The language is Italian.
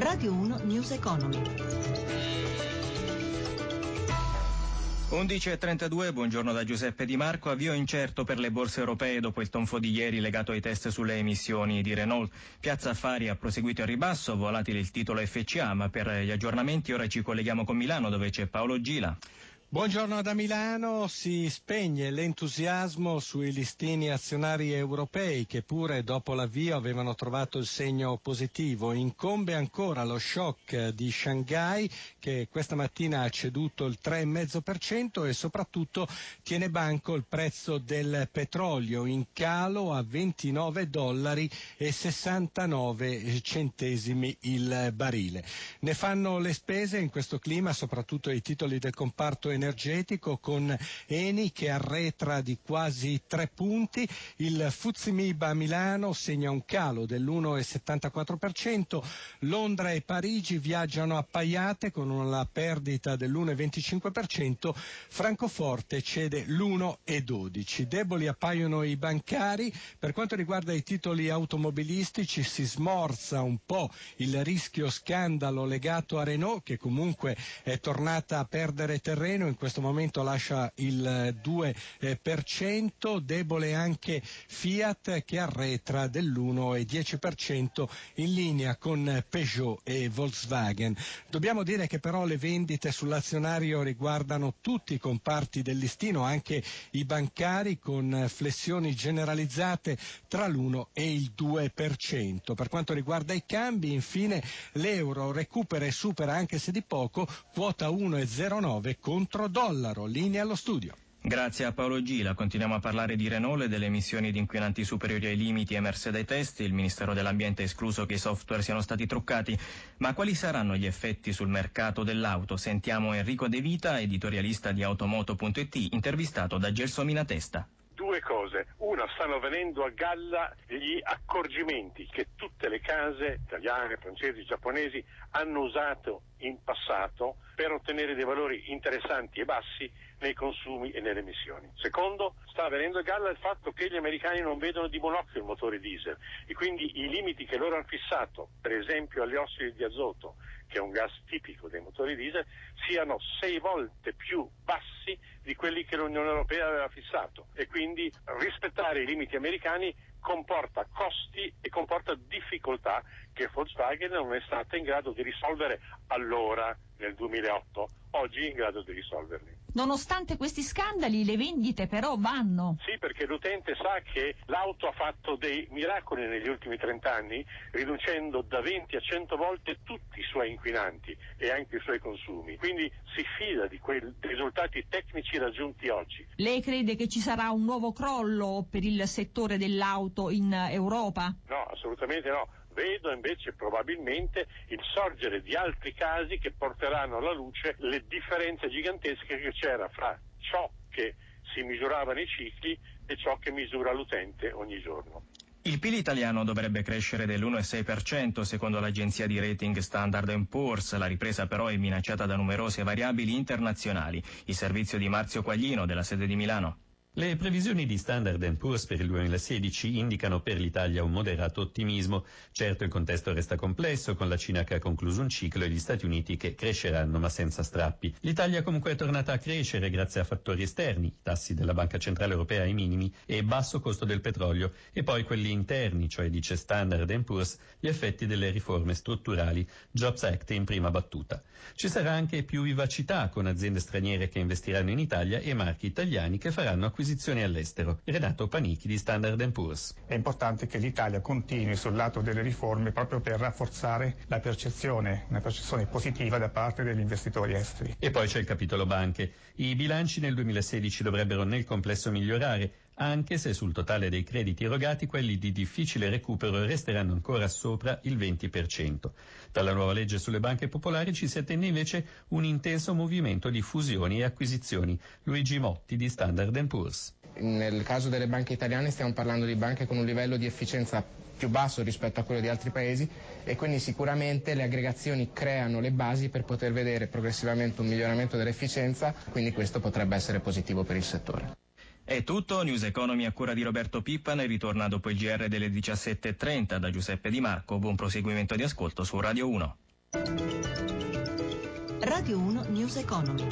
Radio 1 News Economy. 11.32, buongiorno da Giuseppe Di Marco. Avvio incerto per le borse europee dopo il tonfo di ieri legato ai test sulle emissioni di Renault. Piazza Affari ha proseguito a ribasso, volatile il titolo FCA, ma per gli aggiornamenti ora ci colleghiamo con Milano dove c'è Paolo Gila. Buongiorno da Milano, si spegne l'entusiasmo sui listini azionari europei che pure dopo l'avvio avevano trovato il segno positivo. Incombe ancora lo shock di Shanghai che questa mattina ha ceduto il 3,5% e soprattutto tiene banco il prezzo del petrolio in calo a 29 dollari e 69 centesimi il barile. Ne fanno le spese in questo clima soprattutto i titoli del comparto energetico energetico con Eni che arretra di quasi tre punti, il Fuzimib Milano segna un calo dell'1,74%, Londra e Parigi viaggiano appaiate con una perdita dell'1,25%, Francoforte cede l'1,12%. Deboli appaiono i bancari, per quanto riguarda i titoli automobilistici si smorza un po' il rischio scandalo legato a Renault che comunque è tornata a perdere terreno in questo momento lascia il 2%, debole anche Fiat che arretra dell'1,10% in linea con Peugeot e Volkswagen. Dobbiamo dire che però le vendite sull'azionario riguardano tutti i comparti del listino, anche i bancari con flessioni generalizzate tra l'1 e il 2%. Per quanto riguarda i cambi, infine l'euro recupera e supera anche se di poco quota 1,09 contro dollaro. Linea allo studio. Grazie a Paolo Gila. Continuiamo a parlare di Renault e delle emissioni di inquinanti superiori ai limiti emerse dai test. Il Ministero dell'Ambiente ha escluso che i software siano stati truccati. Ma quali saranno gli effetti sul mercato dell'auto? Sentiamo Enrico De Vita, editorialista di Automoto.it, intervistato da Gelsomina Testa due cose. Una, stanno venendo a galla gli accorgimenti che tutte le case italiane, francesi, giapponesi hanno usato in passato per ottenere dei valori interessanti e bassi nei consumi e nelle emissioni. Secondo, sta venendo a galla il fatto che gli americani non vedono di buon occhio il motore diesel e quindi i limiti che loro hanno fissato, per esempio agli ossidi di azoto, che è un gas tipico dei motori diesel, siano sei volte più bassi di quelli che l'Unione Europea aveva fissato e quindi rispettare i limiti americani comporta costi e comporta difficoltà che Volkswagen non è stata in grado di risolvere allora nel 2008, oggi è in grado di risolverli. Nonostante questi scandali, le vendite però vanno. Sì, perché l'utente sa che l'auto ha fatto dei miracoli negli ultimi 30 anni, riducendo da 20 a 100 volte tutti i suoi inquinanti e anche i suoi consumi. Quindi si fida di quei risultati tecnici raggiunti oggi. Lei crede che ci sarà un nuovo crollo per il settore dell'auto in Europa? No, assolutamente no vedo invece probabilmente il sorgere di altri casi che porteranno alla luce le differenze gigantesche che c'era fra ciò che si misurava nei cicli e ciò che misura l'utente ogni giorno. Il PIL italiano dovrebbe crescere dell'1,6% secondo l'agenzia di rating Standard Poor's, la ripresa però è minacciata da numerose variabili internazionali. Il servizio di Marzio Quaglino della sede di Milano. Le previsioni di Standard Poor's per il 2016 indicano per l'Italia un moderato ottimismo. Certo il contesto resta complesso, con la Cina che ha concluso un ciclo e gli Stati Uniti che cresceranno ma senza strappi. L'Italia comunque è tornata a crescere grazie a fattori esterni, tassi della Banca Centrale Europea ai minimi e basso costo del petrolio, e poi quelli interni, cioè dice Standard Poor's, gli effetti delle riforme strutturali, Jobs Act in prima battuta. Ci sarà anche più vivacità con aziende straniere che investiranno in Italia e marchi italiani che faranno acquisizioni acquisizioni all'estero. Renato Panichi di Standard Poor's. È importante che l'Italia continui sul lato delle riforme proprio per rafforzare la percezione, una percezione positiva da parte degli investitori esteri. E poi c'è il capitolo banche. I bilanci nel 2016 dovrebbero nel complesso migliorare, anche se sul totale dei crediti erogati quelli di difficile recupero resteranno ancora sopra il 20%. Dalla nuova legge sulle banche popolari ci si attende invece un intenso movimento di fusioni e acquisizioni. Luigi Motti di Standard Poor's. Nel caso delle banche italiane stiamo parlando di banche con un livello di efficienza più basso rispetto a quello di altri paesi e quindi sicuramente le aggregazioni creano le basi per poter vedere progressivamente un miglioramento dell'efficienza, quindi questo potrebbe essere positivo per il settore. È tutto, News Economy a cura di Roberto Pippan ritorna dopo il GR delle 17.30 da Giuseppe Di Marco. Buon proseguimento di ascolto su Radio 1. Radio 1 News Economy.